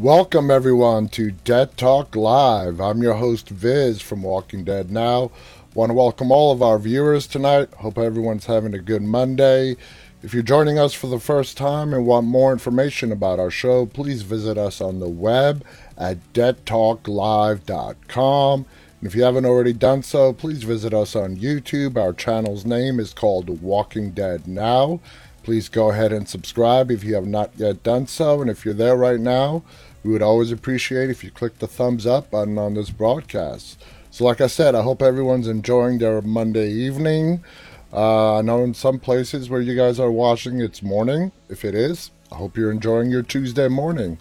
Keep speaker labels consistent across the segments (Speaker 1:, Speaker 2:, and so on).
Speaker 1: Welcome, everyone, to Dead Talk Live. I'm your host, Viz from Walking Dead Now. Want to welcome all of our viewers tonight. Hope everyone's having a good Monday. If you're joining us for the first time and want more information about our show, please visit us on the web at deadtalklive.com. And if you haven't already done so, please visit us on YouTube. Our channel's name is called Walking Dead Now. Please go ahead and subscribe if you have not yet done so. And if you're there right now, we would always appreciate if you click the thumbs up button on this broadcast. So, like I said, I hope everyone's enjoying their Monday evening. Uh, I know in some places where you guys are watching, it's morning. If it is, I hope you're enjoying your Tuesday morning.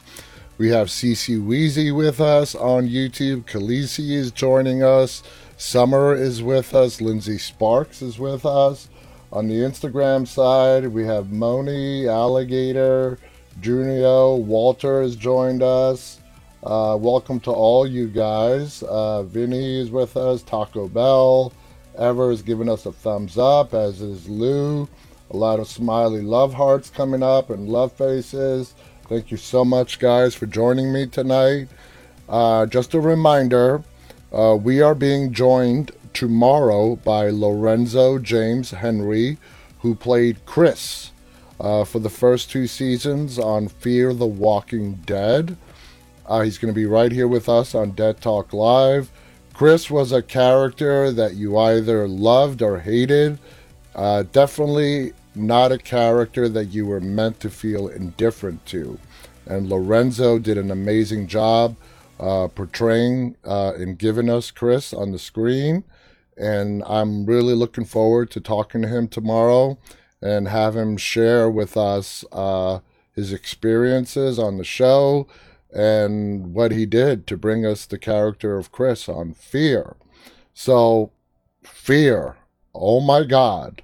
Speaker 1: We have CC Weezy with us on YouTube. Khaleesi is joining us. Summer is with us. Lindsay Sparks is with us. On the Instagram side, we have Moni, Alligator, Junio, Walter has joined us. Uh, welcome to all you guys. Uh, Vinny is with us, Taco Bell. Ever is giving us a thumbs up, as is Lou. A lot of smiley love hearts coming up and love faces. Thank you so much, guys, for joining me tonight. Uh, just a reminder uh, we are being joined tomorrow by Lorenzo James Henry, who played Chris uh, for the first two seasons on Fear the Walking Dead. Uh, he's going to be right here with us on Dead Talk Live. Chris was a character that you either loved or hated. Uh, definitely not a character that you were meant to feel indifferent to. And Lorenzo did an amazing job uh, portraying uh, and giving us Chris on the screen. And I'm really looking forward to talking to him tomorrow and have him share with us uh, his experiences on the show and what he did to bring us the character of Chris on Fear. So, Fear, oh my God.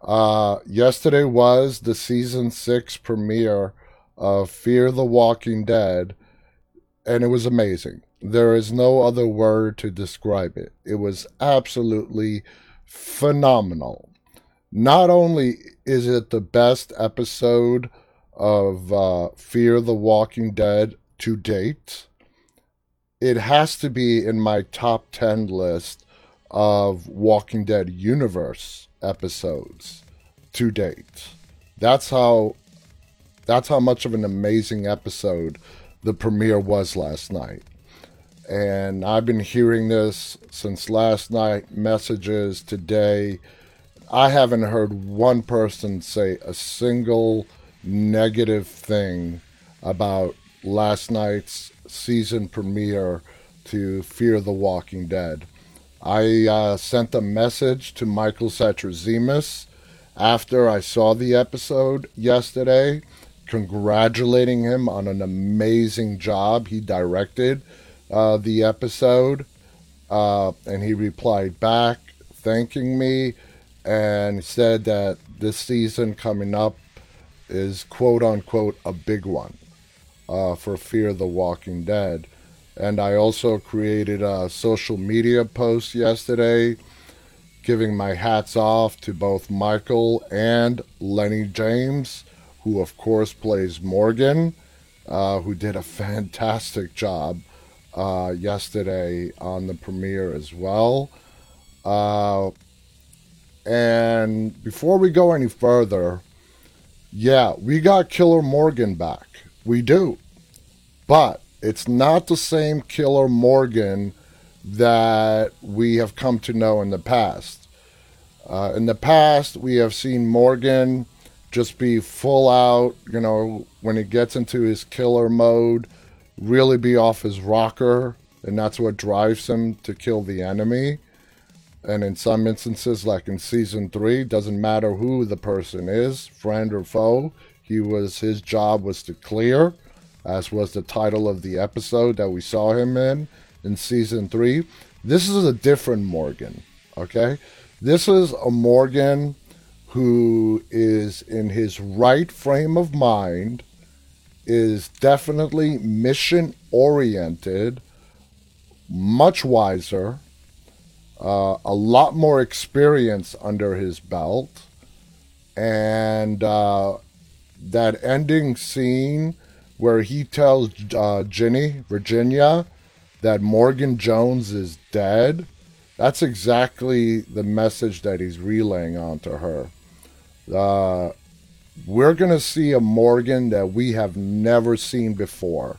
Speaker 1: Uh, yesterday was the season six premiere of Fear the Walking Dead, and it was amazing. There is no other word to describe it. It was absolutely phenomenal not only is it the best episode of uh, Fear the Walking Dead to date, it has to be in my top 10 list of Walking Dead universe episodes to date. That's how that's how much of an amazing episode the premiere was last night. And I've been hearing this since last night, messages today, I haven't heard one person say a single negative thing about last night's season premiere to Fear the Walking Dead. I uh, sent a message to Michael Satrazemis after I saw the episode yesterday, congratulating him on an amazing job. He directed uh, the episode, uh, and he replied back thanking me and said that this season coming up is quote unquote a big one uh, for Fear of the Walking Dead. And I also created a social media post yesterday giving my hats off to both Michael and Lennie James, who of course plays Morgan, uh, who did a fantastic job uh, yesterday on the premiere as well. And before we go any further, yeah, we got Killer Morgan back. We do. But it's not the same Killer Morgan that we have come to know in the past. Uh, in the past, we have seen Morgan just be full out, you know, when he gets into his killer mode, really be off his rocker, and that's what drives him to kill the enemy. And in some instances, like in season three, doesn't matter who the person is, friend or foe, he was his job was to clear, as was the title of the episode that we saw him in in season three. This is a different Morgan, okay? This is a Morgan who is in his right frame of mind, is definitely mission oriented, much wiser, uh, a lot more experience under his belt, and uh, that ending scene where he tells uh, Ginny, Virginia, that Morgan Jones is dead. That's exactly the message that he's relaying onto her. Uh, we're going to see a Morgan that we have never seen before.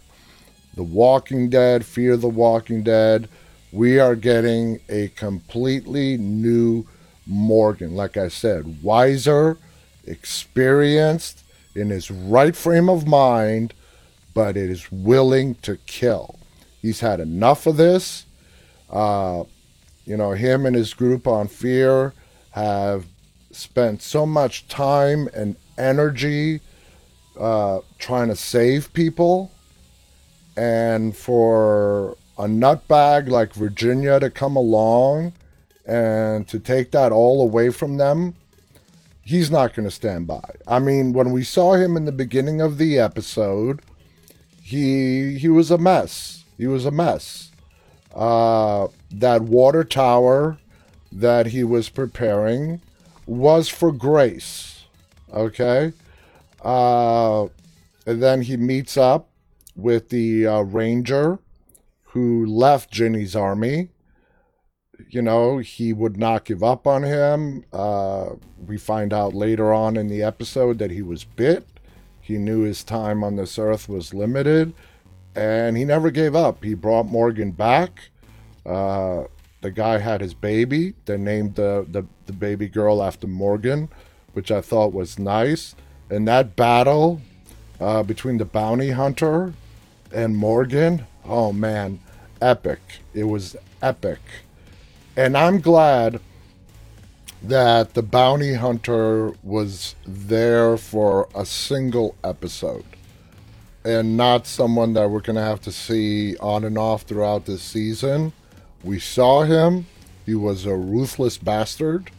Speaker 1: The Walking Dead, Fear the Walking Dead, we are getting a completely new Morgan. Like I said, wiser, experienced, in his right frame of mind, but it is willing to kill. He's had enough of this. Uh, you know, him and his group on Fear have spent so much time and energy uh, trying to save people. And for a nutbag like Virginia to come along and to take that all away from them, he's not going to stand by. I mean, when we saw him in the beginning of the episode, he he was a mess. He was a mess. Uh, that water tower that he was preparing was for Grace. Okay. Uh, and then he meets up with the uh, ranger who left Ginny's army you know, he would not give up on him. Uh, we find out later on in the episode that he was bit. He knew his time on this earth was limited, and he never gave up. He brought Morgan back. Uh, the guy had his baby. They named the, the, the baby girl after Morgan, which I thought was nice. And that battle uh, between the bounty hunter and Morgan, oh man, epic. It was epic. And I'm glad that the bounty hunter was there for a single episode and not someone that we're going to have to see on and off throughout this season. We saw him. He was a ruthless bastard.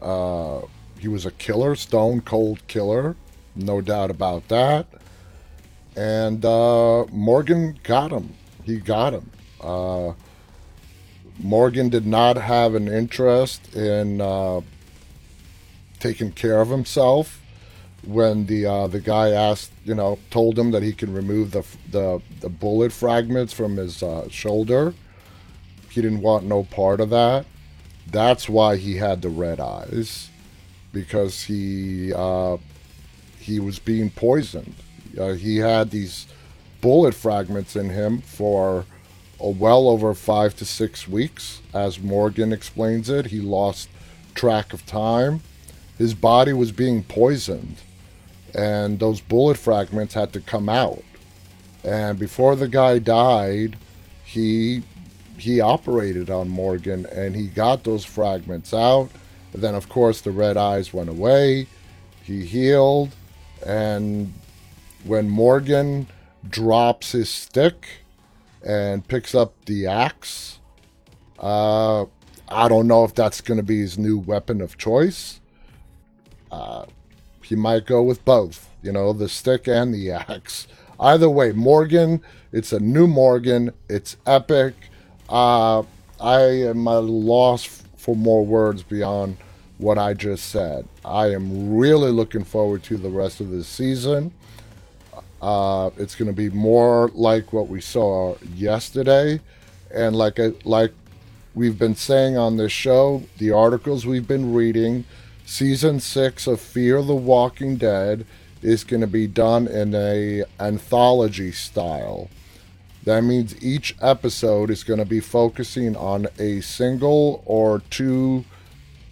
Speaker 1: Uh, he was a killer, stone cold killer. No doubt about that. And uh, Morgan got him. He got him. Uh, Morgan did not have an interest in uh, taking care of himself when the uh, the guy asked, you know, told him that he can remove the the, the bullet fragments from his uh, shoulder. He didn't want no part of that. That's why he had the red eyes, because he uh, he was being poisoned. Uh, he had these bullet fragments in him for well over five to six weeks. As Morgan explains it, he lost track of time. His body was being poisoned, and those bullet fragments had to come out. And before the guy died, he he operated on Morgan and he got those fragments out. And then, of course, the red eyes went away. He healed, and when Morgan drops his stick, and picks up the axe. Uh, I don't know if that's going to be his new weapon of choice. Uh, he might go with both, you know, the stick and the axe. Either way, Morgan, it's a new Morgan. It's epic. Uh, I am at a loss for more words beyond what I just said. I am really looking forward to the rest of this season. Uh, it's going to be more like what we saw yesterday, and like like we've been saying on this show, the articles we've been reading, season six of Fear the Walking Dead is going to be done in a anthology style. That means each episode is going to be focusing on a single or two,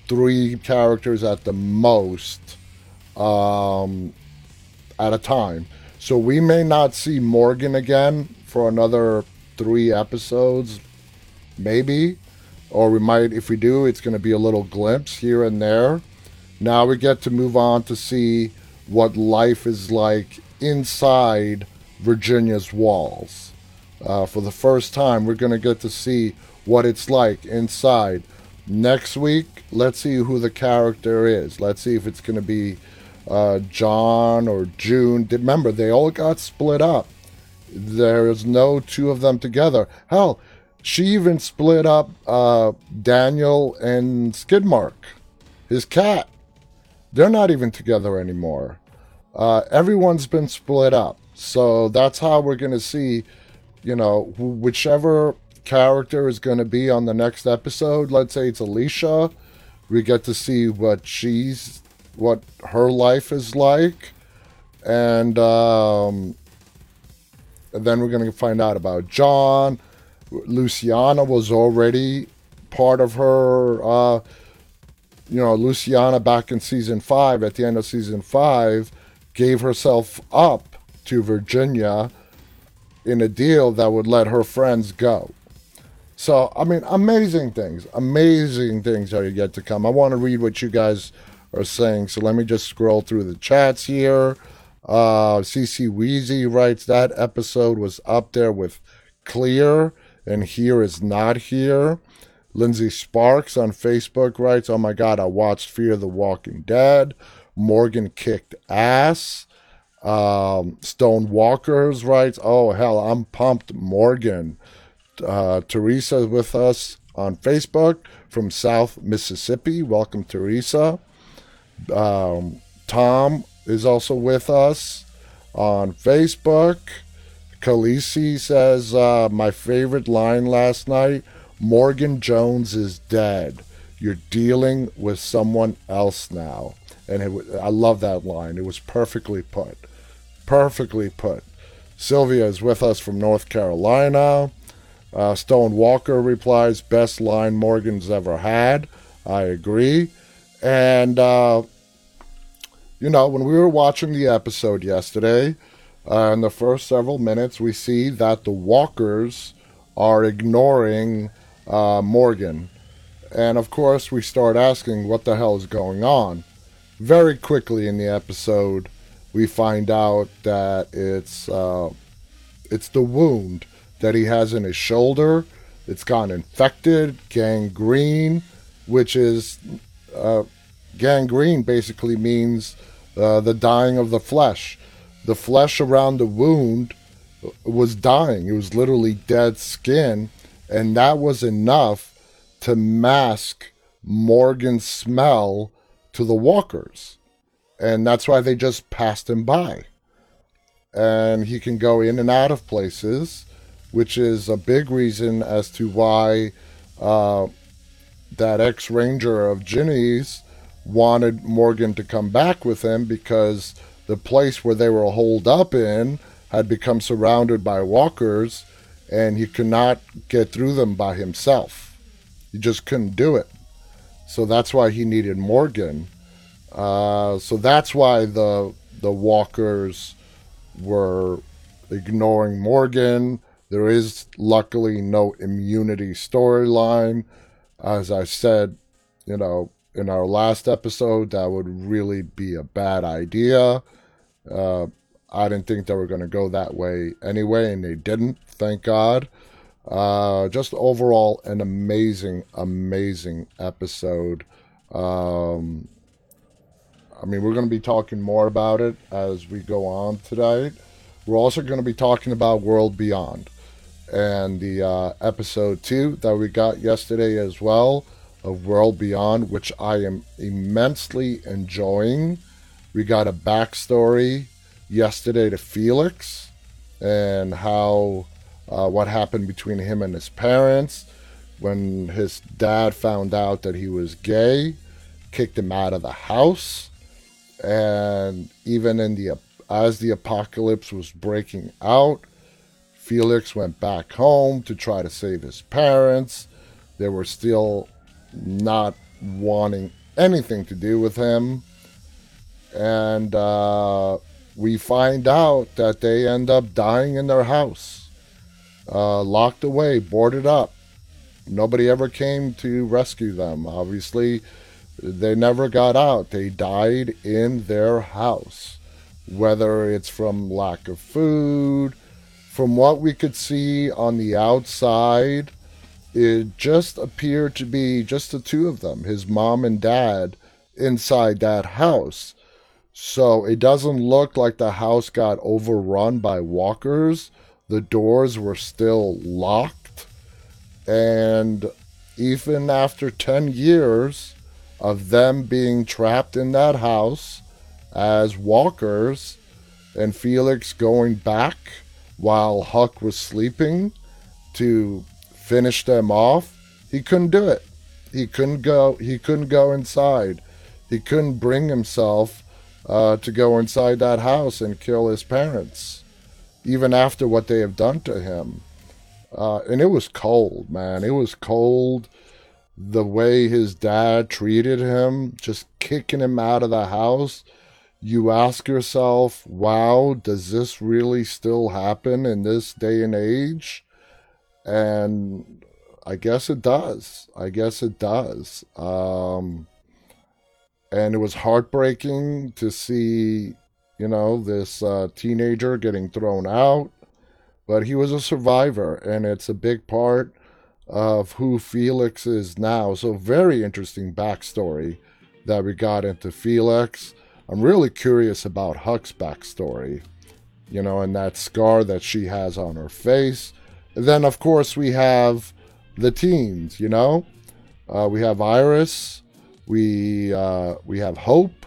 Speaker 1: three characters at the most um, at a time. So we may not see Morgan again for another three episodes, maybe. Or we might, if we do, it's going to be a little glimpse here and there. Now we get to move on to see what life is like inside Virginia's walls. Uh, for the first time, we're going to get to see what it's like inside. Next week, let's see who the character is. Let's see if it's going to be uh, John or June. Remember, they all got split up. There's no two of them together. Hell, she even split up uh, Daniel and Skidmark, his cat. They're not even together anymore. Uh, everyone's been split up. So that's how we're going to see, you know, whichever character is going to be on the next episode. Let's say it's Alicia. We get to see what she's, what her life is like. And, um, and then we're going to find out about John. Luciana was already part of her, uh, you know, Luciana back in season five, at the end of season five, gave herself up to Virginia in a deal that would let her friends go. So, I mean, amazing things, amazing things are yet to come. I want to read what you guys are saying. So let me just scroll through the chats here. Uh, CC Wheezy writes that episode was up there with Clear, and here is not here. Lindsay Sparks on Facebook writes, Oh my God, I watched Fear the Walking Dead. Morgan kicked ass. Um, Stone Walkers writes, Oh hell, I'm pumped, Morgan. Uh, Teresa with us on Facebook from South Mississippi. Welcome, Teresa. Um, Tom is also with us on Facebook. Khaleesi says, uh, My favorite line last night Morgan Jones is dead. You're dealing with someone else now. And it, I love that line. It was perfectly put. Perfectly put. Sylvia is with us from North Carolina. Uh, Stone Walker replies, Best line Morgan's ever had. I agree. And uh, you know, when we were watching the episode yesterday, uh, in the first several minutes, we see that the walkers are ignoring uh, Morgan. And of course, we start asking what the hell is going on. Very quickly in the episode, we find out that it's uh, it's the wound that he has in his shoulder. It's gone infected, gangrene, which is uh, gangrene basically means uh, the dying of the flesh. The flesh around the wound was dying. It was literally dead skin. And that was enough to mask Morgan's smell to the walkers. And that's why they just passed him by. And he can go in and out of places, which is a big reason as to why uh, that ex ranger of Ginny's wanted Morgan to come back with him because the place where they were holed up in had become surrounded by walkers and he could not get through them by himself. He just couldn't do it. So that's why he needed Morgan. Uh, so that's why the the walkers were ignoring Morgan. There is luckily no immunity storyline. As I said, you know, in our last episode, that would really be a bad idea. Uh, I didn't think they were going to go that way anyway, and they didn't. Thank God. Uh, just overall, an amazing, amazing episode. Um, I mean, we're going to be talking more about it as we go on tonight. We're also going to be talking about World Beyond and the uh, episode two that we got yesterday as well of World Beyond, which I am immensely enjoying. We got a backstory yesterday to Felix and how uh, what happened between him and his parents when his dad found out that he was gay, kicked him out of the house, and even in the as the apocalypse was breaking out, Felix went back home to try to save his parents. They were still not wanting anything to do with him. And uh, we find out that they end up dying in their house, uh, locked away, boarded up. Nobody ever came to rescue them. Obviously, they never got out. They died in their house, whether it's from lack of food. From what we could see on the outside, it just appeared to be just the two of them, his mom and dad, inside that house. So it doesn't look like the house got overrun by walkers. The doors were still locked. And even after 10 years of them being trapped in that house as walkers, and Felix going back while Huck was sleeping to finish them off, he couldn't do it. He couldn't go. He couldn't go inside. He couldn't bring himself uh, to go inside that house and kill his parents, even after what they have done to him. Uh, and it was cold, man. It was cold. The way his dad treated him, just kicking him out of the house. You ask yourself, wow, does this really still happen in this day and age? And I guess it does. I guess it does. Um, and it was heartbreaking to see, you know, this uh, teenager getting thrown out but he was a survivor, and it's a big part of who Felix is now. So, very interesting backstory that we got into Felix. I'm really curious about Huck's backstory, you know, and that scar that she has on her face. Then, of course, we have the teens, you know. Uh, we have Iris, we uh, we have Hope,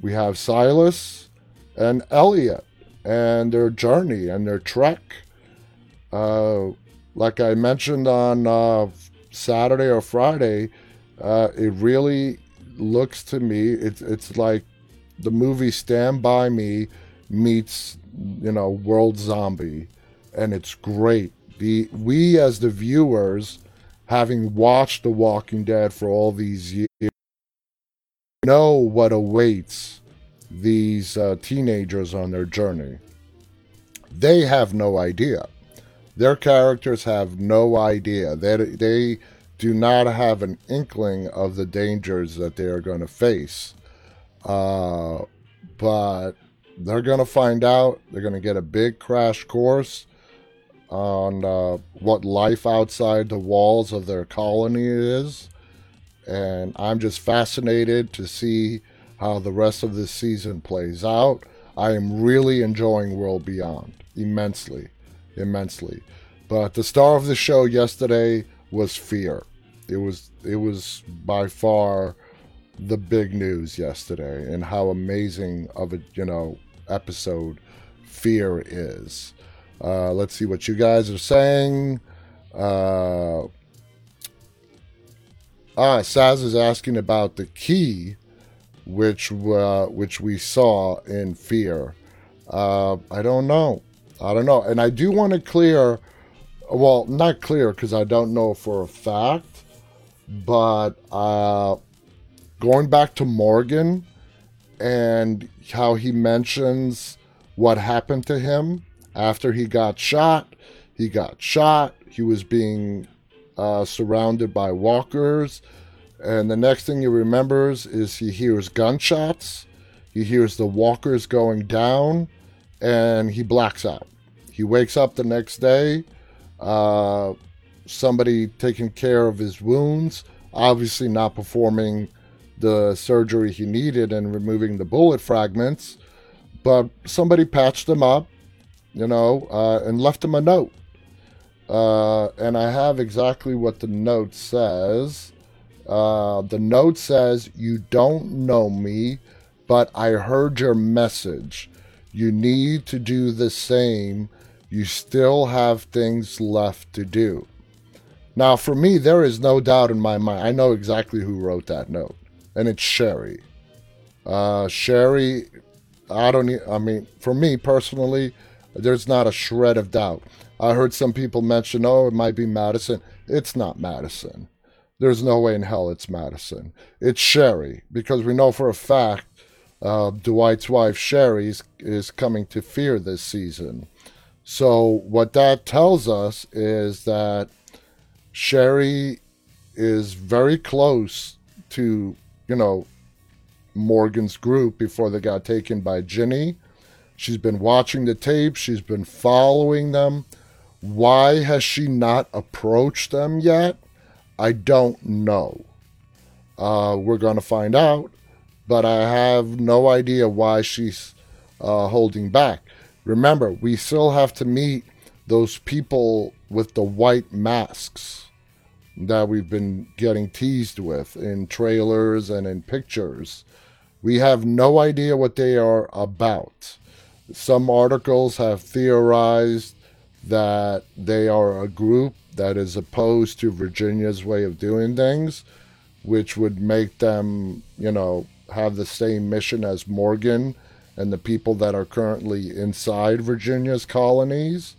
Speaker 1: we have Silas, and Elliot and their journey and their trek. Uh, like I mentioned on uh, Saturday or Friday, uh, it really looks to me it's it's like the movie Stand by Me meets you know World Zombie, and it's great. The we as the viewers, having watched The Walking Dead for all these years, know what awaits these uh, teenagers on their journey. They have no idea. Their characters have no idea. They, they do not have an inkling of the dangers that they are going to face. Uh, but they're going to find out. They're going to get a big crash course on uh, what life outside the walls of their colony is. And I'm just fascinated to see how the rest of this season plays out. I am really enjoying World Beyond immensely, immensely. But the star of the show yesterday was Fear. It was it was by far the big news yesterday and how amazing of a you know episode Fear is. Uh, let's see what you guys are saying. Uh, ah, Saz is asking about the key which uh, which we saw in Fear. Uh, I don't know. I don't know. And I do want to clear, well, not clear because I don't know for a fact, but uh, going back to Morgan and how he mentions what happened to him after he got shot. He got shot. He was being uh, surrounded by walkers and the next thing he remembers is he hears gunshots, he hears the walkers going down, and he blacks out. He wakes up the next day, uh, somebody taking care of his wounds, obviously not performing the surgery he needed and removing the bullet fragments, but somebody patched him up, you know, uh, and left him a note. Uh, and I have exactly what the note says. Uh, the note says, You don't know me, but I heard your message. You need to do the same. You still have things left to do. Now, for me, there is no doubt in my mind. I know exactly who wrote that note, and it's Sherry. Uh, Sherry, I don't. I mean, for me personally, there's not a shred of doubt. I heard some people mention, "Oh, it might be Madison." It's not Madison there's no way in hell it's Madison. It's Sherry, because we know for a fact uh, Dwight's wife, Sherry, is, is coming to fear this season. So, what that tells us is that Sherry is very close to, you know, Morgan's group before they got taken by Ginny. She's been watching the tapes, she's been following them. Why has she not approached them yet? I don't know. Uh, we're going to find out, but I have no idea why she's uh, holding back. Remember, we still have to meet those people with the white masks that we've been getting teased with in trailers and in pictures. We have no idea what they are about. Some articles have theorized that they are a group that is opposed to Virginia's way of doing things, which would make them, you know, have the same mission as Morgan and the people that are currently inside Virginia's colonies.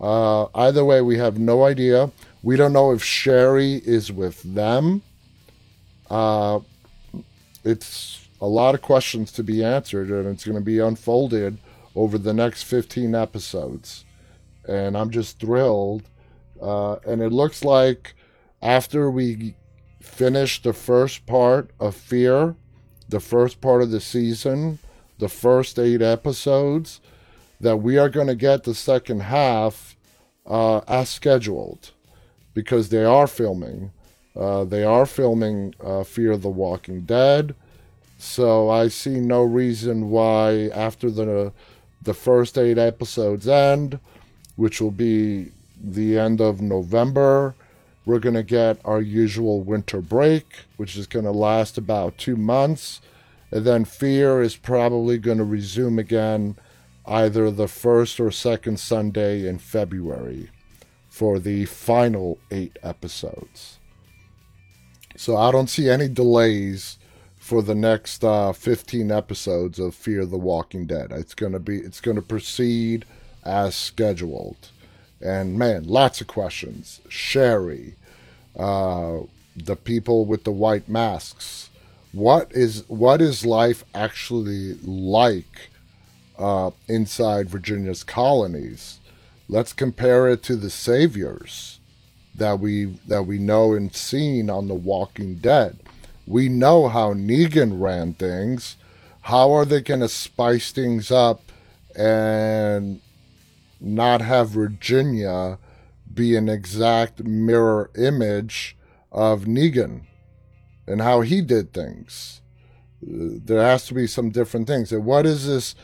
Speaker 1: Uh, either way, we have no idea. We don't know if Sherry is with them. Uh, it's a lot of questions to be answered, and it's going to be unfolded over the next 15 episodes. And I'm just thrilled. Uh, and it looks like after we finish the first part of Fear, the first part of the season, the first eight episodes, that we are going to get the second half uh, as scheduled because they are filming. Uh, they are filming uh, Fear of the Walking Dead. So I see no reason why after the the first eight episodes end, which will be the end of November, we're going to get our usual winter break, which is going to last about two months. And then Fear is probably going to resume again either the first or second Sunday in February for the final eight episodes. So I don't see any delays for the next uh, 15 episodes of Fear the Walking Dead. It's gonna be it's gonna proceed as scheduled. And man, lots of questions. Sherry, uh, the people with the white masks. What is what is life actually like uh, inside Virginia's colonies? Let's compare it to the saviors that we that we know and seen on The Walking Dead we know how Negan ran things. How are they going to spice things up and not have Virginia be an exact mirror image of Negan and how he did things? There has to be some different things. And what is this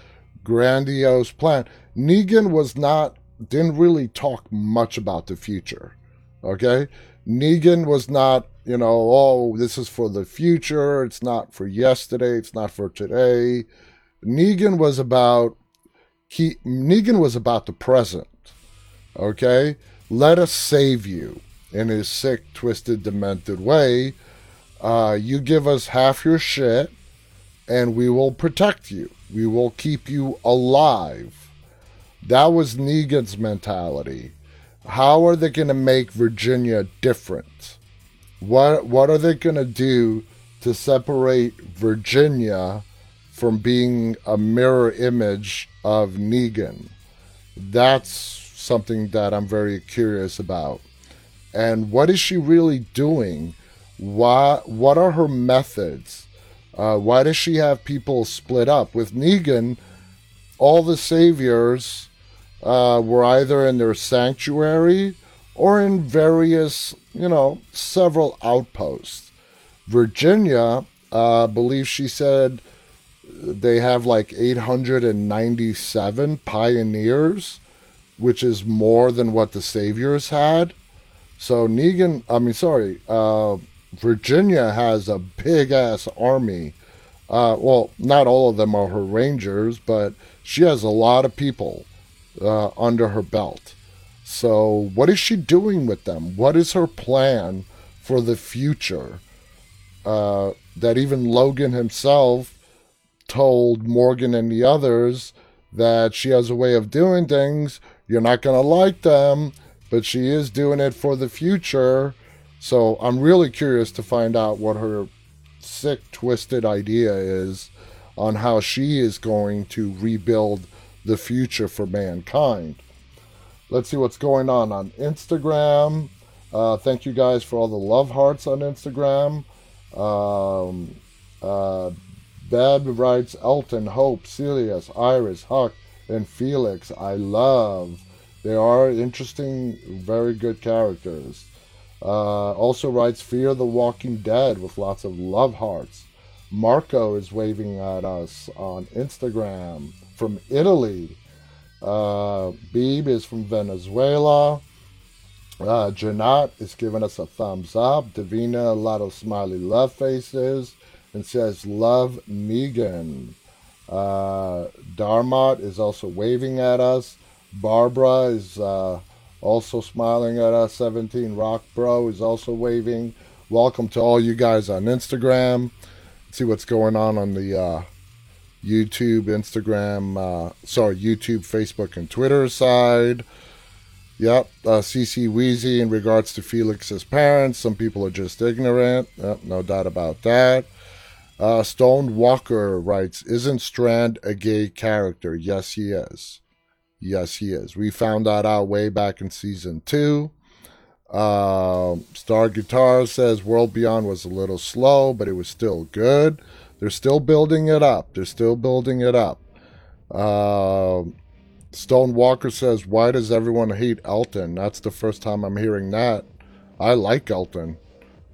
Speaker 1: grandiose plan? Negan was not, didn't really talk much about the future. Okay? Negan was not you know, oh, this is for the future. It's not for yesterday. It's not for today. Negan was about he Negan was about the present. Okay, let us save you in his sick, twisted, demented way. Uh, you give us half your shit, and we will protect you. We will keep you alive. That was Negan's mentality. How are they going to make Virginia different? What what are they going to do to separate Virginia from being a mirror image of Negan? That's something that I'm very curious about. And what is she really doing? Why, what are her methods? Uh, why does she have people split up? With Negan, all the saviors uh, were either in their sanctuary or in various, you know, several outposts. Virginia, uh, believes she said they have like 897 pioneers, which is more than what the Saviors had. So Negan, I mean, sorry, uh, Virginia has a big ass army. Uh, well, not all of them are her rangers, but she has a lot of people uh, under her belt. So, what is she doing with them? What is her plan for the future? Uh, that even Logan himself told Morgan and the others that she has a way of doing things. You're not going to like them, but she is doing it for the future. So, I'm really curious to find out what her sick, twisted idea is on how she is going to rebuild the future for mankind. Let's see what's going on on Instagram. Uh, thank you guys for all the love hearts on Instagram. Um, uh, writes Elton, Hope, Celius, Iris, Huck, and Felix. I love. They are interesting, very good characters. Uh, also writes Fear the Walking Dead with lots of love hearts. Marco is waving at us on Instagram from Italy. Uh, Beeb is from Venezuela. Uh, Janat is giving us a thumbs up. Davina, a lot of smiley love faces, and says, Love Megan. Uh, Darmot is also waving at us. Barbara is uh, also smiling at us. 17 Rock Bro is also waving. Welcome to all you guys on Instagram. Let's see what's going on on the uh, YouTube, Instagram, uh, sorry, YouTube, Facebook, and Twitter side. Yep, uh, CC Wheezy in regards to Felix's parents. Some people are just ignorant. Yep, no doubt about that. Uh, Stone Walker writes, Isn't Strand a gay character? Yes, he is. Yes, he is. We found that out way back in season two. Uh, Star Guitar says World Beyond was a little slow, but it was still good. They're still building it up. They're still building it up. Uh, Stone Walker says, Why does everyone hate Elton? That's the first time I'm hearing that. I like Elton.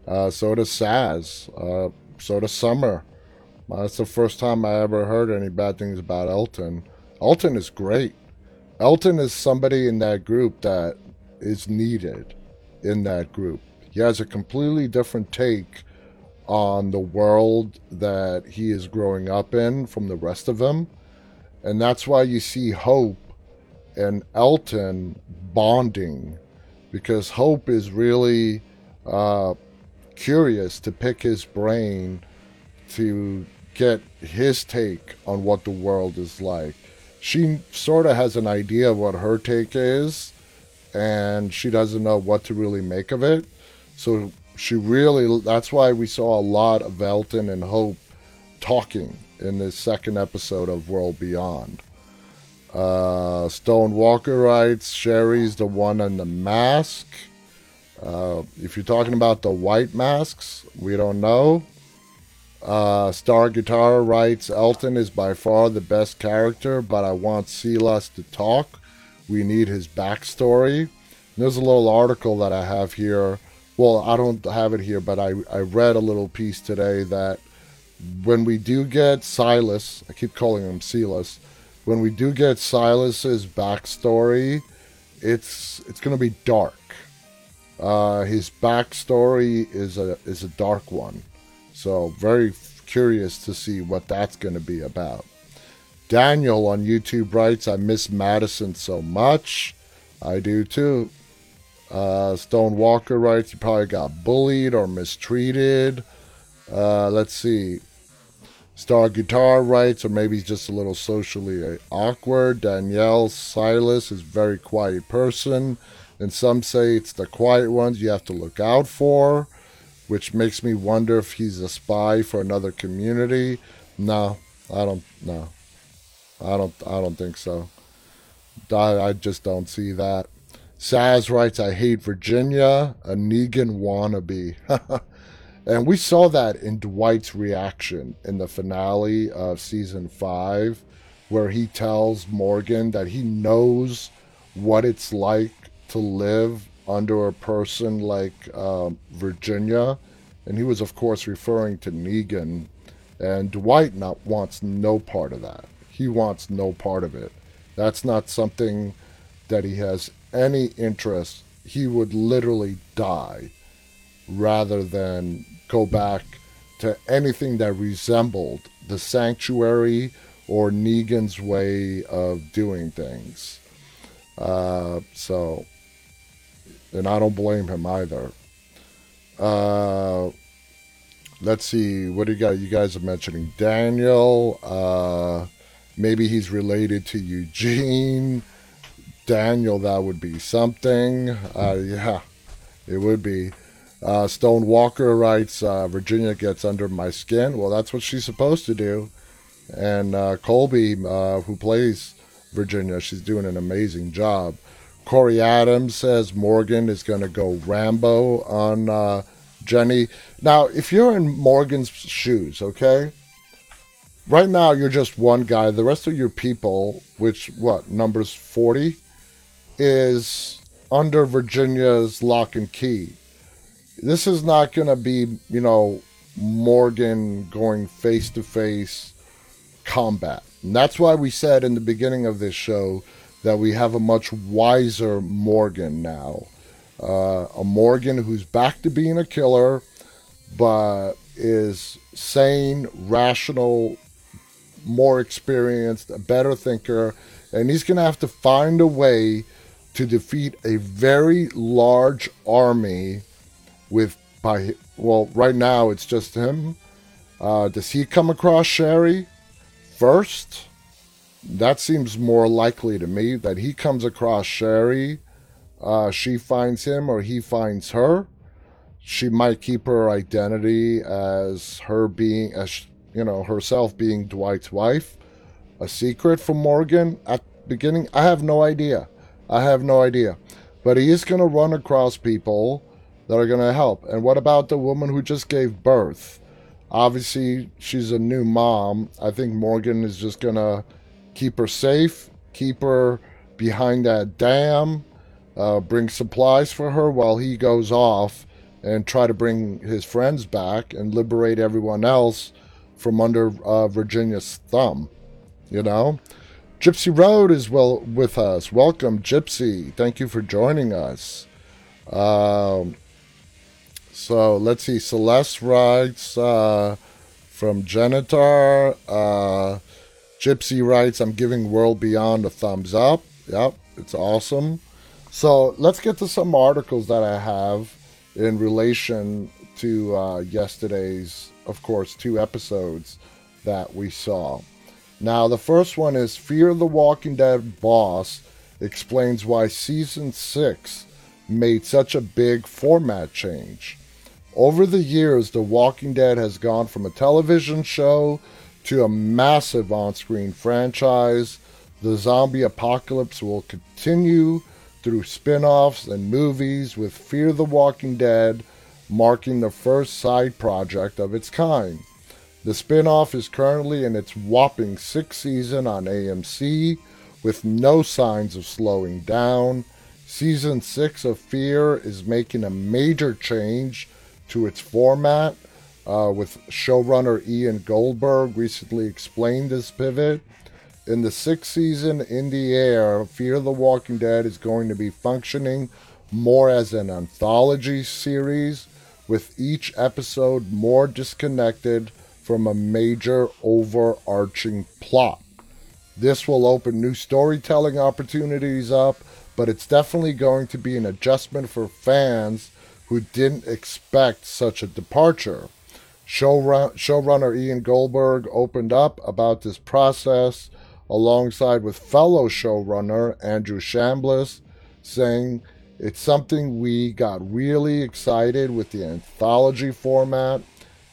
Speaker 1: Uh, so does Saz. Uh, so does Summer. Uh, that's the first time I ever heard any bad things about Elton. Elton is great. Elton is somebody in that group that is needed in that group. He has a completely different take on the world that he is growing up in from the rest of them. And that's why you see Hope and Elton bonding because Hope is really uh, curious to pick his brain to get his take on what the world is like. She sort of has an idea of what her take is, and she doesn't know what to really make of it. So she really, that's why we saw a lot of Elton and Hope talking in this second episode of World Beyond. Uh, Stone Walker writes, Sherry's the one in the mask. Uh, if you're talking about the white masks, we don't know. Uh, Star Guitar writes, Elton is by far the best character, but I want Silas to talk. We need his backstory. there's a little article that I have here. Well, I don't have it here, but I, I read a little piece today that when we do get Silas, I keep calling him Silas, when we do get Silas's backstory, it's it's to be dark. Uh, his backstory is a is a dark one, so very curious to see what that's to be about. Daniel on YouTube writes, "I miss Madison so much. I do too." Uh, Stone Walker writes, "You probably got bullied or mistreated." Uh, let's see. Star Guitar writes, or maybe he's just a little socially awkward. Danielle Silas is a very quiet person, and some say it's the quiet ones you have to look out for, which makes me wonder if he's a spy for another community. No, I don't. No, I don't. I don't think so. I, I just don't see that. Saz writes, "I hate Virginia, a Negan wannabe." And we saw that in Dwight's reaction in the finale of season five, where he tells Morgan that he knows what it's like to live under a person like um, Virginia. And he was, of course, referring to Negan. And Dwight not, wants no part of that. He wants no part of it. That's not something that he has any interest. He would literally die rather than go back to anything that resembled the sanctuary or Negan's way of doing things. Uh, so, and I don't blame him either. Uh, let's see, what do you got? You guys are mentioning Daniel. Uh, maybe he's related to Eugene. Daniel, that would be something. Uh, yeah, it would be. Uh, Stone Walker writes, uh, Virginia gets under my skin. Well, that's what she's supposed to do. And uh, Colby, uh, who plays Virginia, she's doing an amazing job. Corey Adams says Morgan is going to go Rambo on uh, Jenny. Now, if you're in Morgan's shoes, okay? Right now, you're just one guy. The rest of your people, which, what, numbers 40, is under Virginia's lock and key this is not going to be, you know, Morgan going face to face combat. And that's why we said in the beginning of this show that we have a much wiser Morgan now. Uh, a Morgan who's back to being a killer, but is sane, rational, more experienced, a better thinker, and he's going to have to find a way to defeat a very large army with by well right now it's just him. Uh, does he come across sherry first? That seems more likely to me that he comes across sherry uh, she finds him or he finds her. She might keep her identity as her being as you know herself being dwight's wife. A secret from morgan at beginning? I have no idea i have no idea but he is going to run across people that are going to help. And what about the woman who just gave birth? Obviously, she's a new mom. I think Morgan is just going to keep her safe, keep her behind that dam, uh, bring supplies for her while he goes off and try to bring his friends back and liberate everyone else from under uh, Virginia's thumb. You know? Gypsy Road is well with us. Welcome, Gypsy. Thank you for joining us. Um, so let's see. Celeste writes uh, from Genitar. Uh, Gypsy writes, I'm giving World Beyond a thumbs up. Yep, it's awesome. So let's get to some articles that I have in relation to uh, yesterday's, of course, two episodes that we saw. Now, the first one is Fear the Walking Dead boss explains why season 6 made such a big format change. Over the years, The Walking Dead has gone from a television show to a massive on screen franchise. The zombie apocalypse will continue through spin offs and movies, with Fear the Walking Dead marking the first side project of its kind. The spinoff is currently in its whopping sixth season on AMC, with no signs of slowing down. Season 6 of Fear is making a major change to its format, uh, with showrunner Ian Goldberg recently explained this pivot. In the sixth season, In the Air, Fear the Walking Dead is going to be functioning more as an anthology series, with each episode more disconnected from a major overarching plot. This will open new storytelling opportunities up, but it's definitely going to be an adjustment for fans who didn't expect such a departure. Showrun- showrunner Ian Goldberg opened up about this process alongside with fellow showrunner Andrew Chambliss, saying, It's something we got really excited with the anthology format.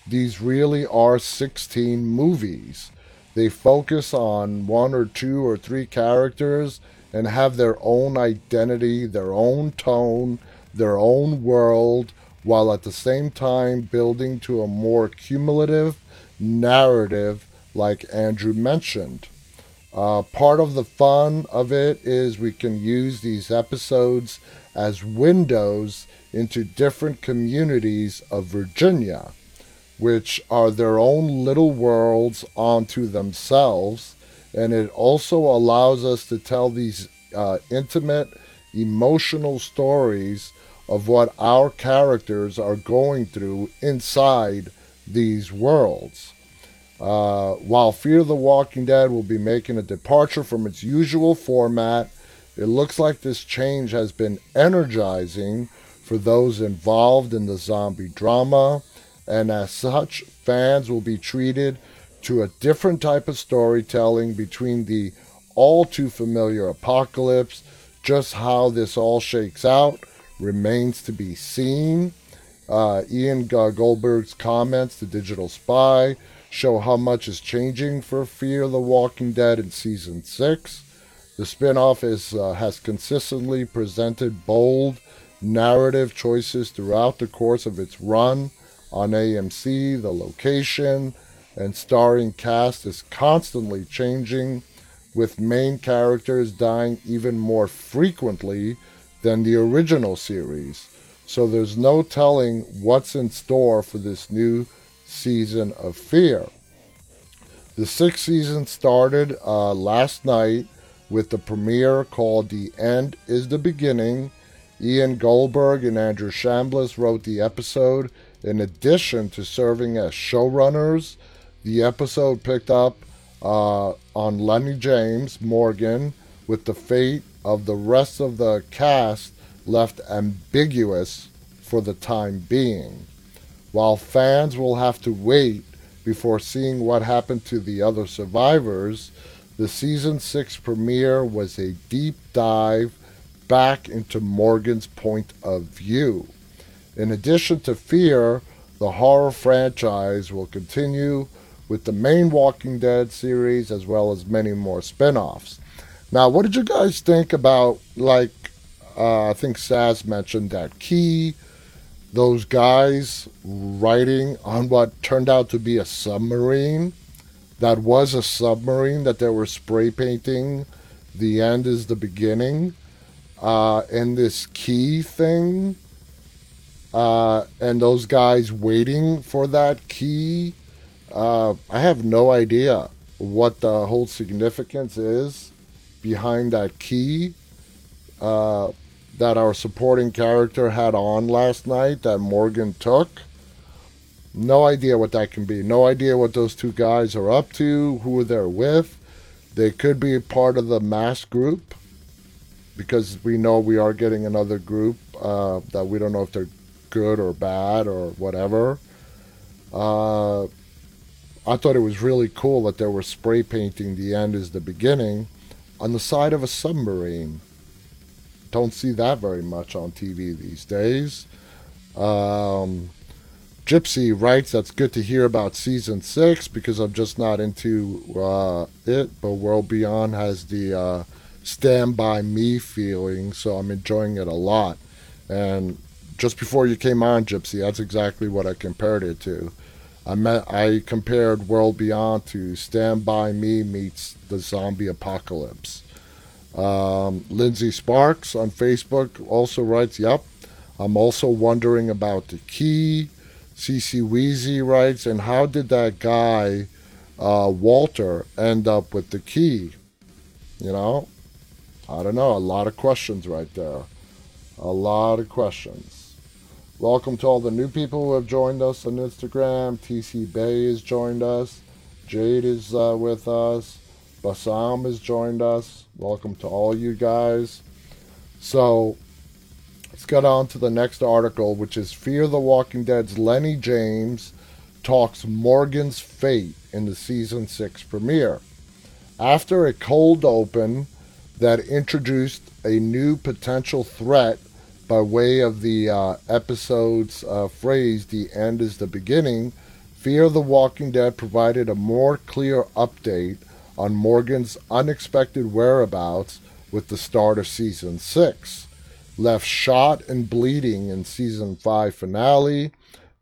Speaker 1: These really are 16 movies. They focus on one or two or three characters and have their own identity, their own tone, their own world while at the same time building to a more cumulative narrative, like Andrew mentioned. Uh, part of the fun of it is we can use these episodes as windows into different communities of Virginia, which are their own little worlds onto themselves. And it also allows us to tell these uh, intimate, emotional stories of what our characters are going through inside these worlds. Uh, while Fear the Walking Dead will be making a departure from its usual format, it looks like this change has been energizing for those involved in the zombie drama, and as such, fans will be treated to a different type of storytelling between the all too familiar apocalypse. Just how this all shakes out remains to be seen. Uh, Ian Goldberg's comments to Digital Spy show how much is changing for Fear the Walking Dead in season six. The spinoff uh, has consistently presented bold narrative choices throughout the course of its run on AMC. The location and starring cast is constantly changing, with main characters dying even more frequently than the original series. So there's no telling what's in store for this new season of Fear. The sixth season started uh, last night with the premiere called The End is the Beginning. Ian Goldberg and Andrew Chambliss wrote the episode in addition to serving as showrunners. The episode picked up uh, on Lennie James, Morgan, with the fate of the rest of the cast left ambiguous for the time being. While fans will have to wait before seeing what happened to the other survivors, the season 6 premiere was a deep dive back into Morgan's point of view. In addition to Fear, the horror franchise will continue with the main Walking Dead series as well as many more spin offs. Now, what did you guys think about, like, uh, I think Saz mentioned that Key, those guys writing on what turned out to be a submarine? That was a submarine that they were spray painting. The end is the beginning. Uh, and this key thing, uh, and those guys waiting for that key uh, I have no idea what the whole significance is behind that key uh, that our supporting character had on last night that Morgan took. No idea what that can be. No idea what those two guys are up to, who they're with. They could be part of the mass group because we know we are getting another group uh, that we don't know if they're good or bad or whatever. Uh, I thought it was really cool that they were spray painting the end is the beginning on the side of a submarine. Don't see that very much on TV these days. Um, Gypsy writes, That's good to hear about season six because I'm just not into uh, it, but World Beyond has the uh, stand by me feeling, so I'm enjoying it a lot. And just before you came on, Gypsy, that's exactly what I compared it to. I met, I compared World Beyond to Stand By Me meets the zombie apocalypse. Um, Lindsay Sparks on Facebook also writes, Yep, I'm also wondering about the key. CC Weezy writes, And how did that guy, uh, Walter, end up with the key? You know, I don't know. A lot of questions right there. A lot of questions. Welcome to all the new people who have joined us on Instagram. TC Bay has joined us. Jade is uh, with us. Basam has joined us. Welcome to all you guys. So let's get on to the next article, which is Fear the Walking Dead's Lennie James talks Morgan's fate in the season six premiere. After a cold open that introduced a new potential threat by way of the uh, episode's uh, phrase, the end is the beginning, Fear the Walking Dead provided a more clear update on Morgan's unexpected whereabouts with the start of season 6. Left shot and bleeding in season 5 finale,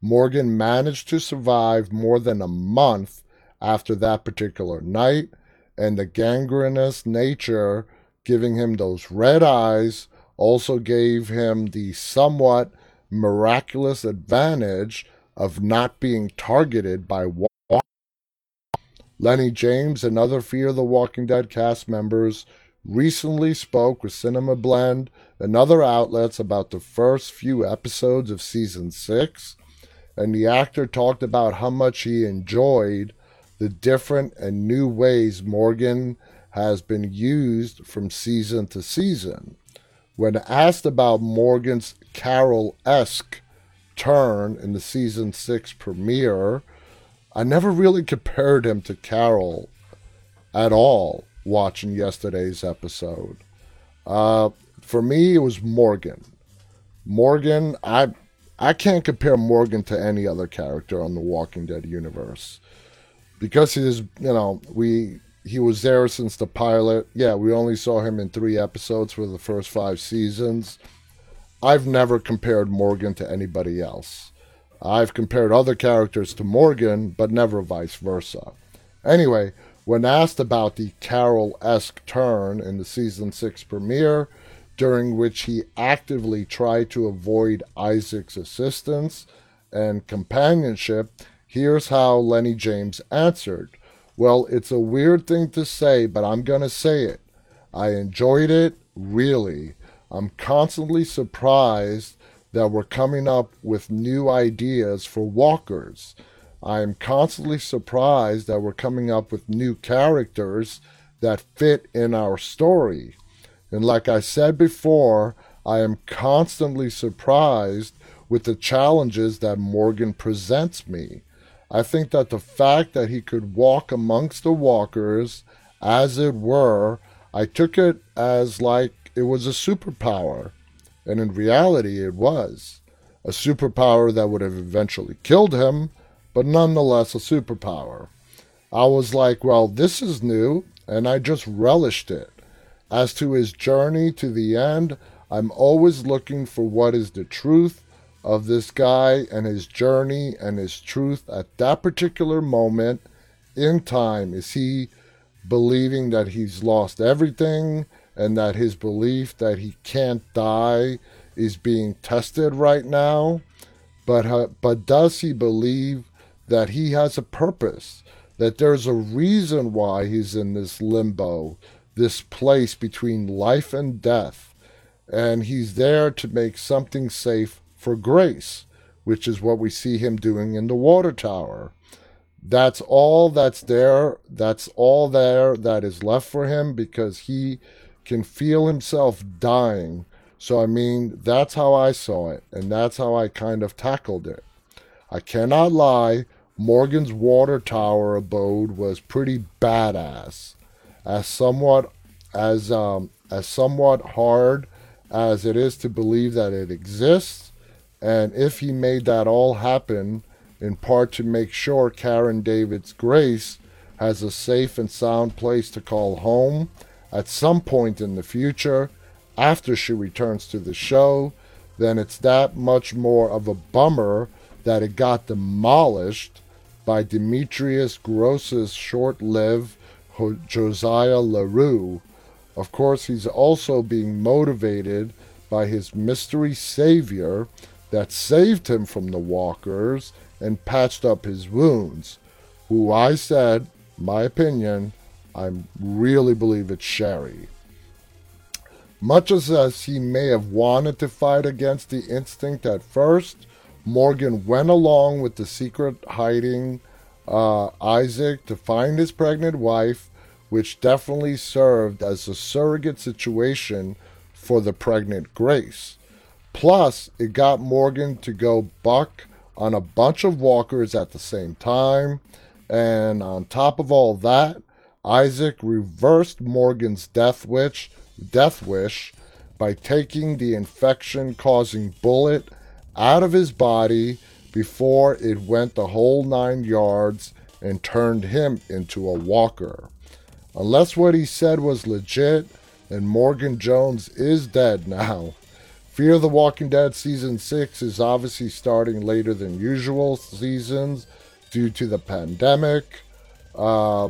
Speaker 1: Morgan managed to survive more than a month after that particular night, and the gangrenous nature giving him those red eyes also gave him the somewhat miraculous advantage of not being targeted by Lennie James and other Fear the Walking Dead cast members recently spoke with Cinema Blend and other outlets about the first few episodes of season 6, and the actor talked about how much he enjoyed the different and new ways Morgan has been used from season to season. When asked about Morgan's Carol esque turn in the season six premiere, I never really compared him to Carol at all watching yesterday's episode. Uh, for me, it was Morgan. Morgan, I I can't compare Morgan to any other character on the Walking Dead universe because he is, you know, we he was there since the pilot. Yeah, we only saw him in three episodes for the first five seasons. I've never compared Morgan to anybody else. I've compared other characters to Morgan, but never vice versa. Anyway, when asked about the Carol esque turn in the season 6 premiere, during which he actively tried to avoid Isaac's assistance and companionship, here's how Lennie James answered. Well, it's a weird thing to say, but I'm going to say it. I enjoyed it, really. I'm constantly surprised that we're coming up with new ideas for walkers. I am constantly surprised that we're coming up with new characters that fit in our story. And like I said before, I am constantly surprised with the challenges that Morgan presents me. I think that the fact that he could walk amongst the walkers, as it were, I took it as like it was a superpower. And in reality, it was. A superpower that would have eventually killed him, but nonetheless a superpower. I was like, well, this is new, and I just relished it. As to his journey to the end, I'm always looking for what is the truth of this guy and his journey and his truth at that particular moment in time. Is he believing that he's lost everything and that his belief that he can't die is being tested right now? But, uh, but does he believe that he has a purpose? That there's a reason why he's in this limbo, this place between life and death, and he's there to make something safe for grace, which is what we see him doing in the water tower. That's all that's there. That's all there that is left for him because he can feel himself dying. So, I mean, that's how I saw it, and that's how I kind of tackled it. I cannot lie, Morgan's water tower abode was pretty badass. As somewhat as um, as somewhat hard as it is to believe that it exists, and if he made that all happen, in part to make sure Karen David's Grace has a safe and sound place to call home at some point in the future after she returns to the show, then it's that much more of a bummer that it got demolished by Demetrius Grosse's short lived Josiah LaRue. Of course, he's also being motivated by his mystery savior that saved him from the walkers and patched up his wounds, who I said, my opinion, I really believe it's Sherry. Much as, he may have wanted to fight against the instinct at first, Morgan went along with the secret hiding uh, Isaac to find his pregnant wife, which definitely served as a surrogate situation for the pregnant Grace. Plus, it got Morgan to go buck on a bunch of walkers at the same time. And on top of all that, Isaac reversed Morgan's death wish, death wish by taking the infection causing bullet out of his body before it went the whole nine yards and turned him into a walker. Unless what he said was legit, and Morgan Jones is dead now. Fear the Walking Dead season 6 is obviously starting later than usual seasons due to the pandemic. Uh,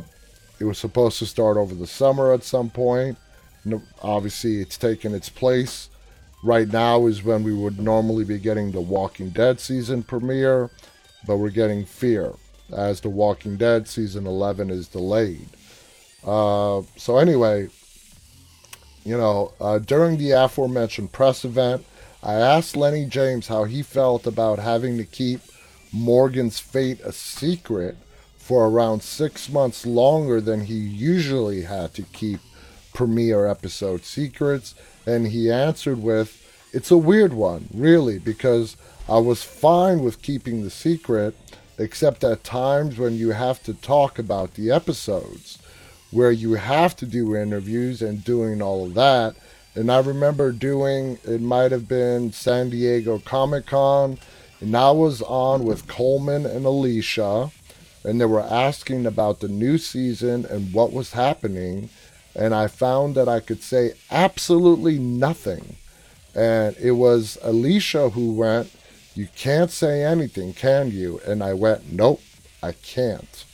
Speaker 1: it was supposed to start over the summer at some point. No, obviously, it's taken its place. Right now is when we would normally be getting the Walking Dead season premiere, but we're getting Fear as the Walking Dead season 11 is delayed. Uh, so, anyway, you know, uh, during the aforementioned press event, I asked Lennie James how he felt about having to keep Morgan's fate a secret for around six months longer than he usually had to keep premiere episode secrets. And he answered with, It's a weird one, really, because I was fine with keeping the secret, except at times when you have to talk about the episodes where you have to do interviews and doing all of that. And I remember doing, it might have been San Diego Comic Con, and I was on with Colman and Alicia, and they were asking about the new season and what was happening. And I found that I could say absolutely nothing. And it was Alicia who went, You can't say anything, can you? And I went, Nope, I can't.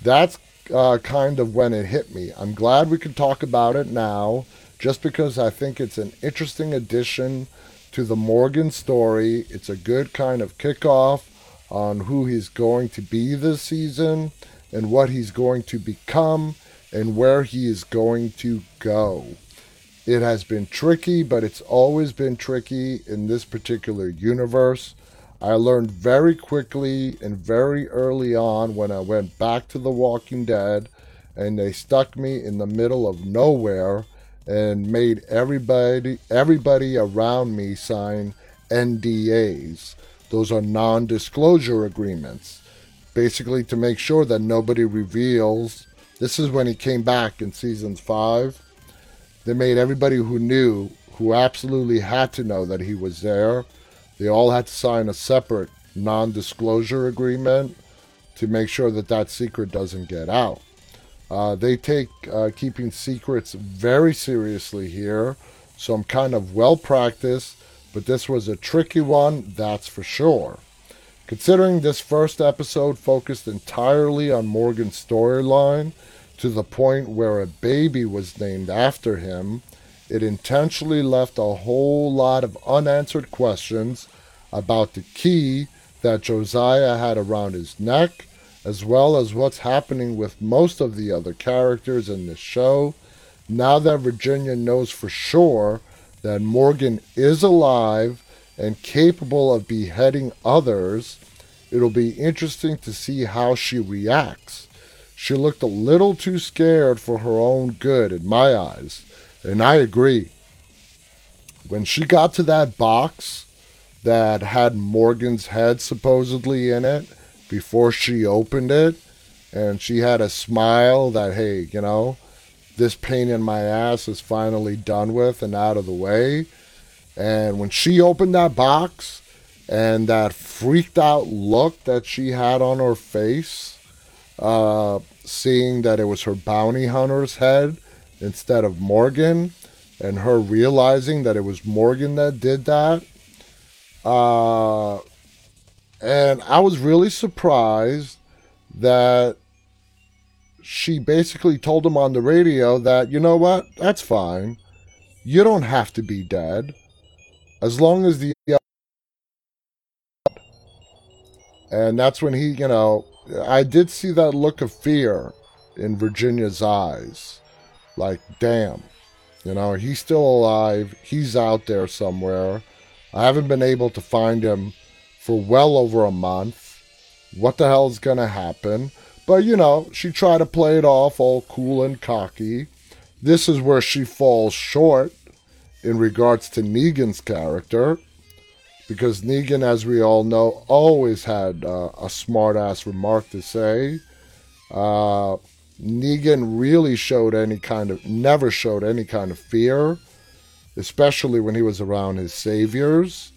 Speaker 1: That's uh, kind of when it hit me. I'm glad we can talk about it now, just because I think it's an interesting addition to the Morgan story. It's a good kind of kickoff on who he's going to be this season and what he's going to become and where he is going to go. It has been tricky, but it's always been tricky in this particular universe. I learned very quickly and very early on when I went back to The Walking Dead and they stuck me in the middle of nowhere and made everybody everybody around me sign NDAs. Those are non-disclosure agreements. Basically to make sure that nobody reveals this is when he came back in seasons 5. They made everybody who knew who absolutely had to know that he was there they all had to sign a separate non disclosure agreement to make sure that that secret doesn't get out. Uh, they take uh, keeping secrets very seriously here, so I'm kind of well practiced, but this was a tricky one, that's for sure. Considering this first episode focused entirely on Morgan's storyline to the point where a baby was named after him, it intentionally left a whole lot of unanswered questions about the key that Josiah had around his neck, as well as what's happening with most of the other characters in the show. Now that Virginia knows for sure that Morgan is alive and capable of beheading others, it'll be interesting to see how she reacts. She looked a little too scared for her own good in my eyes. And I agree. When she got to that box that had Morgan's head supposedly in it before she opened it, and she had a smile that, hey, you know, this pain in my ass is finally done with and out of the way. And when she opened that box and that freaked out look that she had on her face, uh, seeing that it was her bounty hunter's head instead of Morgan, and her realizing that it was Morgan that did that. Uh, and I was really surprised that she basically told him on the radio that, you know what, that's fine. You don't have to be dead. As long as the. And that's when he, you know, I did see that look of fear in Virginia's eyes. Like, damn. You know, he's still alive. He's out there somewhere. I haven't been able to find him for well over a month. What the hell's going to happen? But, you know, she tried to play it off all cool and cocky. This is where she falls short in regards to Negan's character. Because Negan, as we all know, always had uh, a smart ass remark to say. Uh, Negan really showed any kind of, never showed any kind of fear, especially when he was around his saviors.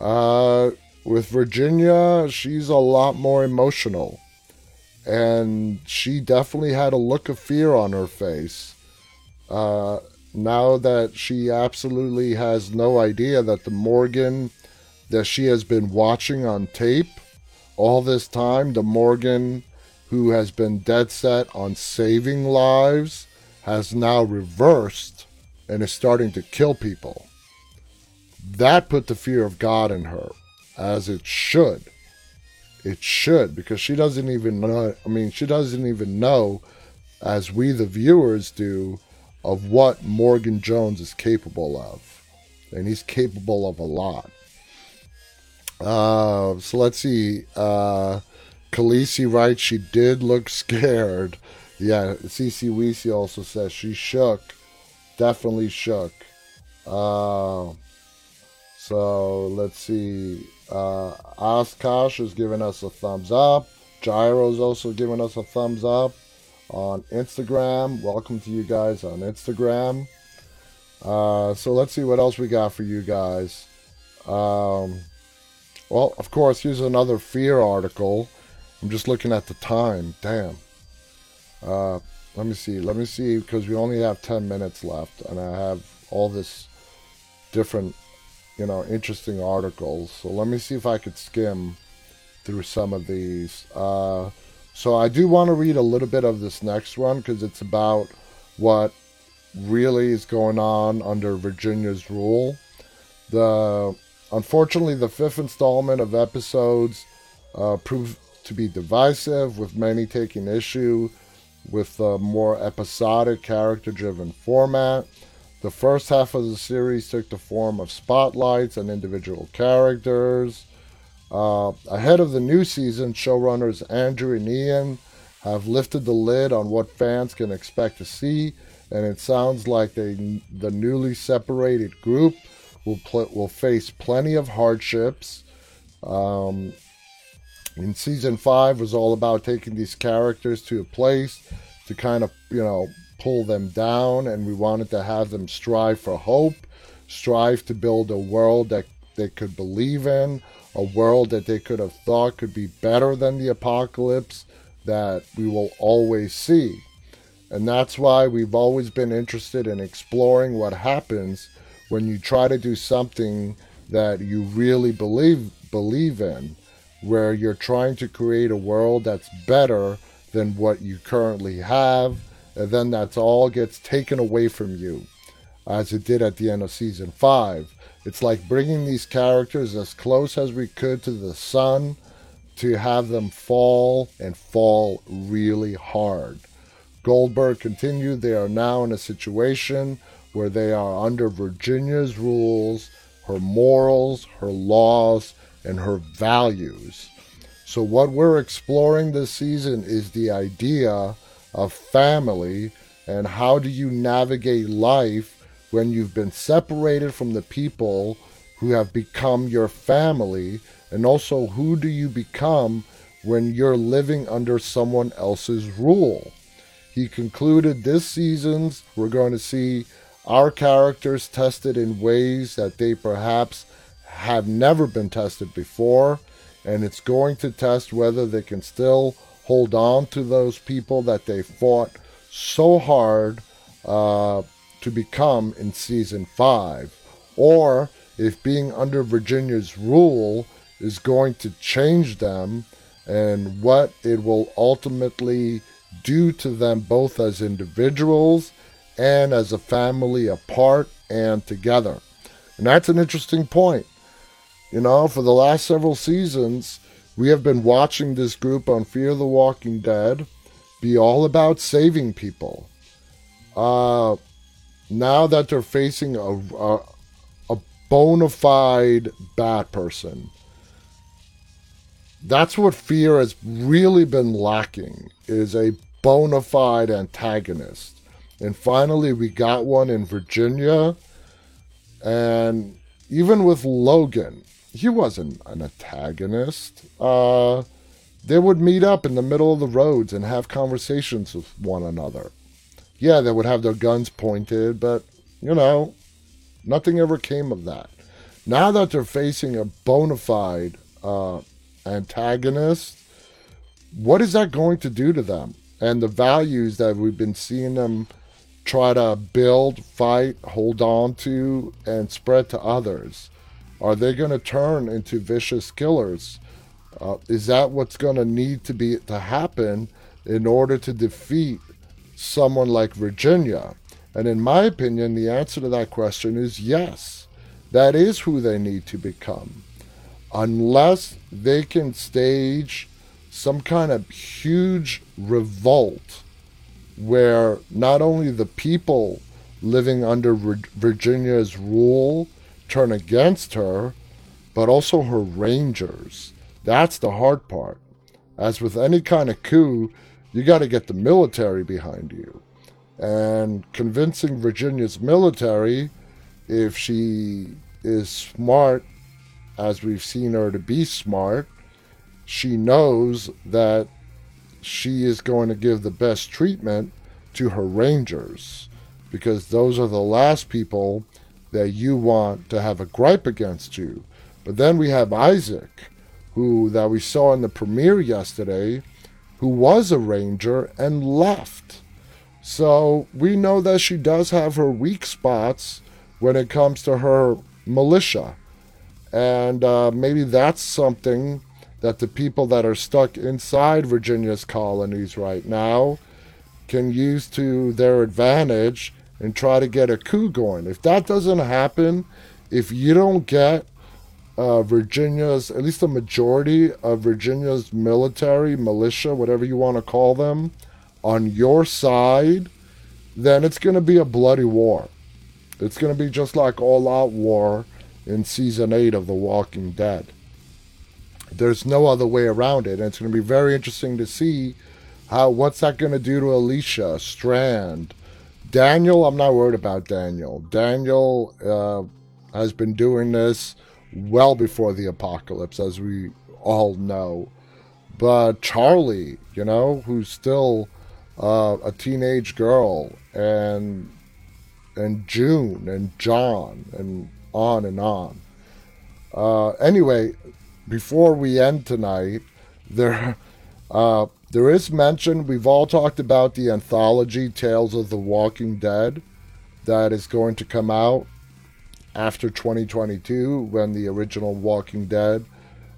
Speaker 1: Uh, with Virginia, she's a lot more emotional. And she definitely had a look of fear on her face. Uh, now that she absolutely has no idea that the Morgan that she has been watching on tape all this time, the Morgan who has been dead set on saving lives, has now reversed and is starting to kill people. That put the fear of God in her, as it should. It should, because she doesn't even know, I mean, she doesn't even know, as we the viewers do, of what Morgan Jones is capable of. And he's capable of a lot. Uh, so let's see. Uh, Khaleesi writes she did look scared. Yeah, CC Weesey also says she shook. Definitely shook. Uh, so let's see. Uh, is giving us a thumbs up. Gyro's also giving us a thumbs up on Instagram. Welcome to you guys on Instagram. Uh, so let's see what else we got for you guys. Um, well, of course, here's another fear article. I'm just looking at the time. Damn. Uh, let me see. Let me see because we only have 10 minutes left, and I have all this different, you know, interesting articles. So let me see if I could skim through some of these. Uh, so I do want to read a little bit of this next one because it's about what really is going on under Virginia's rule. The unfortunately the fifth installment of episodes uh, proved to be divisive, with many taking issue with the more episodic, character driven format. The first half of the series took the form of spotlights on individual characters. Uh, ahead of the new season, showrunners Andrew and Ian have lifted the lid on what fans can expect to see, and it sounds like they, the newly separated group will pl- will face plenty of hardships. Um, in season five was all about taking these characters to a place to kind of you know pull them down, and we wanted to have them strive for hope, strive to build a world that they could believe in, a world that they could have thought could be better than the apocalypse that we will always see. And that's why we've always been interested in exploring what happens when you try to do something that you really believe believe in, where you're trying to create a world that's better than what you currently have, and then that's all gets taken away from you, as it did at the end of season five. It's like bringing these characters as close as we could to the sun to have them fall and fall really hard. Goldberg continued, they are now in a situation where they are under Virginia's rules, her morals, her laws, and her values. So, what we're exploring this season is the idea of family and how do you navigate life when you've been separated from the people who have become your family, and also who do you become when you're living under someone else's rule. He concluded this season's we're going to see our characters tested in ways that they perhaps have never been tested before, and it's going to test whether they can still hold on to those people that they fought so hard uh, to become in season five, or if being under Virginia's rule is going to change them and what it will ultimately do to them both as individuals and as a family apart and together. And that's an interesting point. You know, for the last several seasons, we have been watching this group on Fear the Walking Dead be all about saving people. Uh, now that they're facing a, a, a bona fide bad person, that's what Fear has really been lacking is a bona fide antagonist. And finally, we got one in Virginia. And even with Logan, he wasn't an antagonist. Uh, they would meet up in the middle of the roads and have conversations with one another. Yeah, they would have their guns pointed, but, you know, nothing ever came of that. Now that they're facing a bona fide uh, antagonist, what is that going to do to them? And the values that we've been seeing them try to build, fight, hold on to, and spread to others? Are they going to turn into vicious killers? Uh, is that what's going to need to be to happen in order to defeat someone like Virginia? And in my opinion, the answer to that question is yes. That is who they need to become. Unless they can stage some kind of huge revolt where not only the people living under Virginia's rule turn against her, but also her rangers. That's the hard part. As with any kind of coup, you got to get the military behind you. And convincing Virginia's military, if she is smart, as we've seen her to be smart, she knows that she is going to give the best treatment to her rangers because those are the last people that you want to have a gripe against you. But then we have Isaac, who that we saw in the premiere yesterday, who was a ranger and left. So we know that she does have her weak spots when it comes to her militia. And uh, maybe that's something that the people that are stuck inside Virginia's colonies right now can use to their advantage and try to get a coup going. If that doesn't happen, if you don't get uh, Virginia's, at least a majority of Virginia's military, militia, whatever you want to call them, on your side, then it's going to be a bloody war. It's going to be just like all out war in season 8 of The Walking Dead. There's no other way around it. And it's going to be very interesting to see how what's that going to do to Alicia, Strand, Daniel. I'm not worried about Daniel. Daniel uh, has been doing this well before the apocalypse, as we all know. But Charlie, you know, who's still uh, a teenage girl, and and June and John and on and on. Uh, anyway, before we end tonight, there uh, there is mention. We've all talked about the anthology Tales of the Walking Dead that is going to come out after 2022 when the original Walking Dead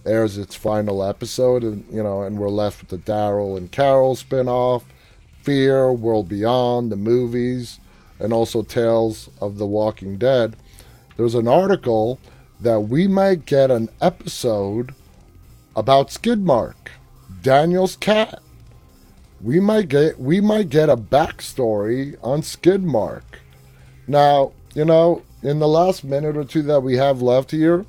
Speaker 1: airs its final episode, and you know, and we're left with the Daryl and Carol spinoff, Fear, World Beyond, the movies, and also Tales of the Walking Dead. There's an article that we might get an episode about Skidmark, Daniel's cat. We might get we might get a backstory on Skidmark. Now, you know, in the last minute or two that we have left here,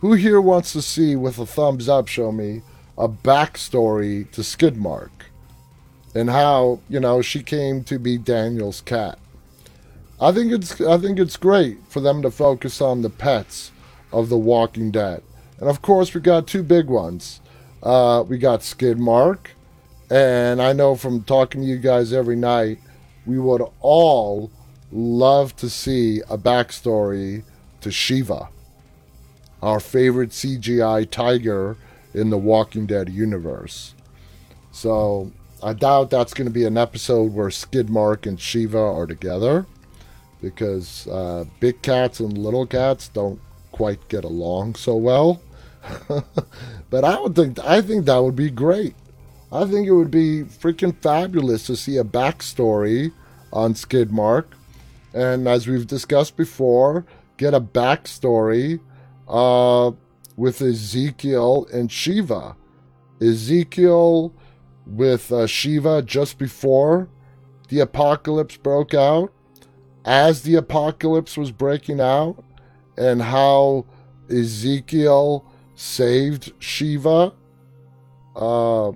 Speaker 1: who here wants to see with a thumbs up show me a backstory to Skidmark and how, you know, she came to be Daniel's cat? I think it's I think it's great for them to focus on the pets of The Walking Dead. And of course, we got two big ones. Uh, we got Skidmark, and I know from talking to you guys every night, we would all love to see a backstory to Shiva, our favorite CGI tiger in the Walking Dead universe. So I doubt that's going to be an episode where Skidmark and Shiva are together because uh, big cats and little cats don't quite get along so well. but I would think I think that would be great. I think it would be freaking fabulous to see a backstory on Skidmark, and as we've discussed before, get a backstory uh, with Ezekiel and Shiva. Ezekiel with uh, Shiva just before the apocalypse broke out, as the apocalypse was breaking out and how Ezekiel saved Shiva uh,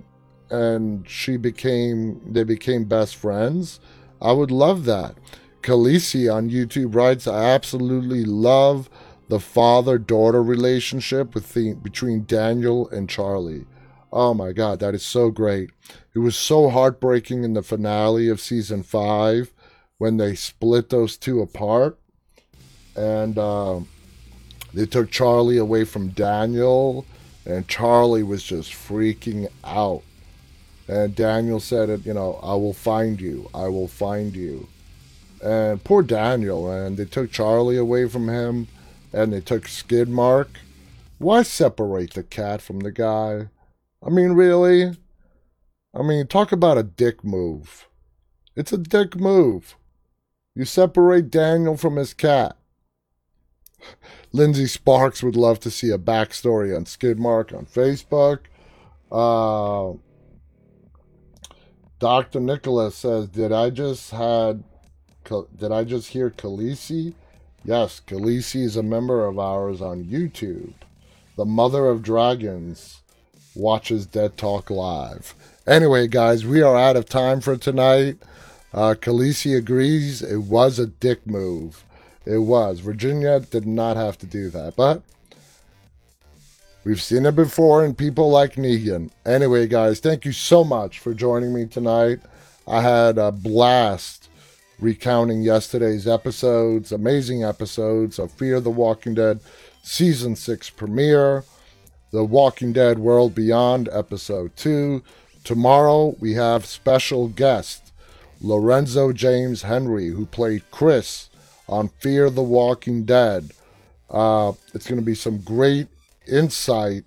Speaker 1: and she became they became best friends. I would love that. Khaleesi on YouTube writes, I absolutely love the father-daughter relationship with the, between Daniel and Charlie. Oh my god, that is so great. It was so heartbreaking in the finale of season five when they split those two apart. And uh, they took Charlie away from Daniel, and Charlie was just freaking out. And Daniel said, it, you know, I will find you. I will find you. And poor Daniel, and they took Charlie away from him, and they took Skidmark. Why separate the cat from the guy? I mean, really? I mean, talk about a dick move. It's a dick move. You separate Daniel from his cat. Lindsay Sparks would love to see a backstory on Skidmark on Facebook. Uh, Dr. Nicholas says, "Did I just had? Did I just hear Khaleesi? Yes, Khaleesi is a member of ours on YouTube. The Mother of Dragons watches Dead Talk live. Anyway, guys, we are out of time for tonight. Uh, Khaleesi agrees it was a dick move. It was. Virginia did not have to do that, but we've seen it before in people like Negan. Anyway, guys, thank you so much for joining me tonight. I had a blast recounting yesterday's episodes, amazing episodes of Fear the Walking Dead Season 6 premiere, The Walking Dead World Beyond Episode 2. Tomorrow we have special guest Lorenzo James Henry, who played Chris on Fear the Walking Dead. Uh, it's going to be some great insight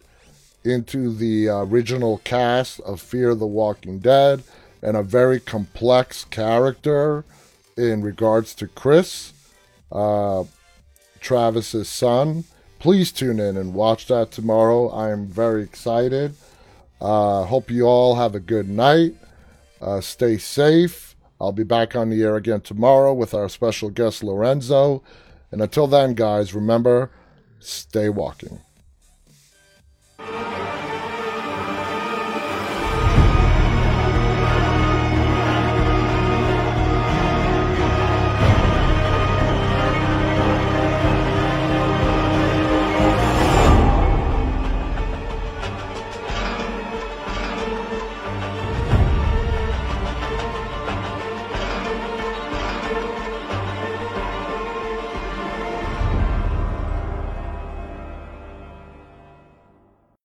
Speaker 1: into the original cast of Fear the Walking Dead and a very complex character in regards to Chris, uh, Travis's son. Please tune in and watch that tomorrow. I am very excited. Uh, hope you all have a good night. Uh, stay safe I'll be back on the air again tomorrow with our special guest Lorenzo. And until then, guys, remember stay walking. Bye.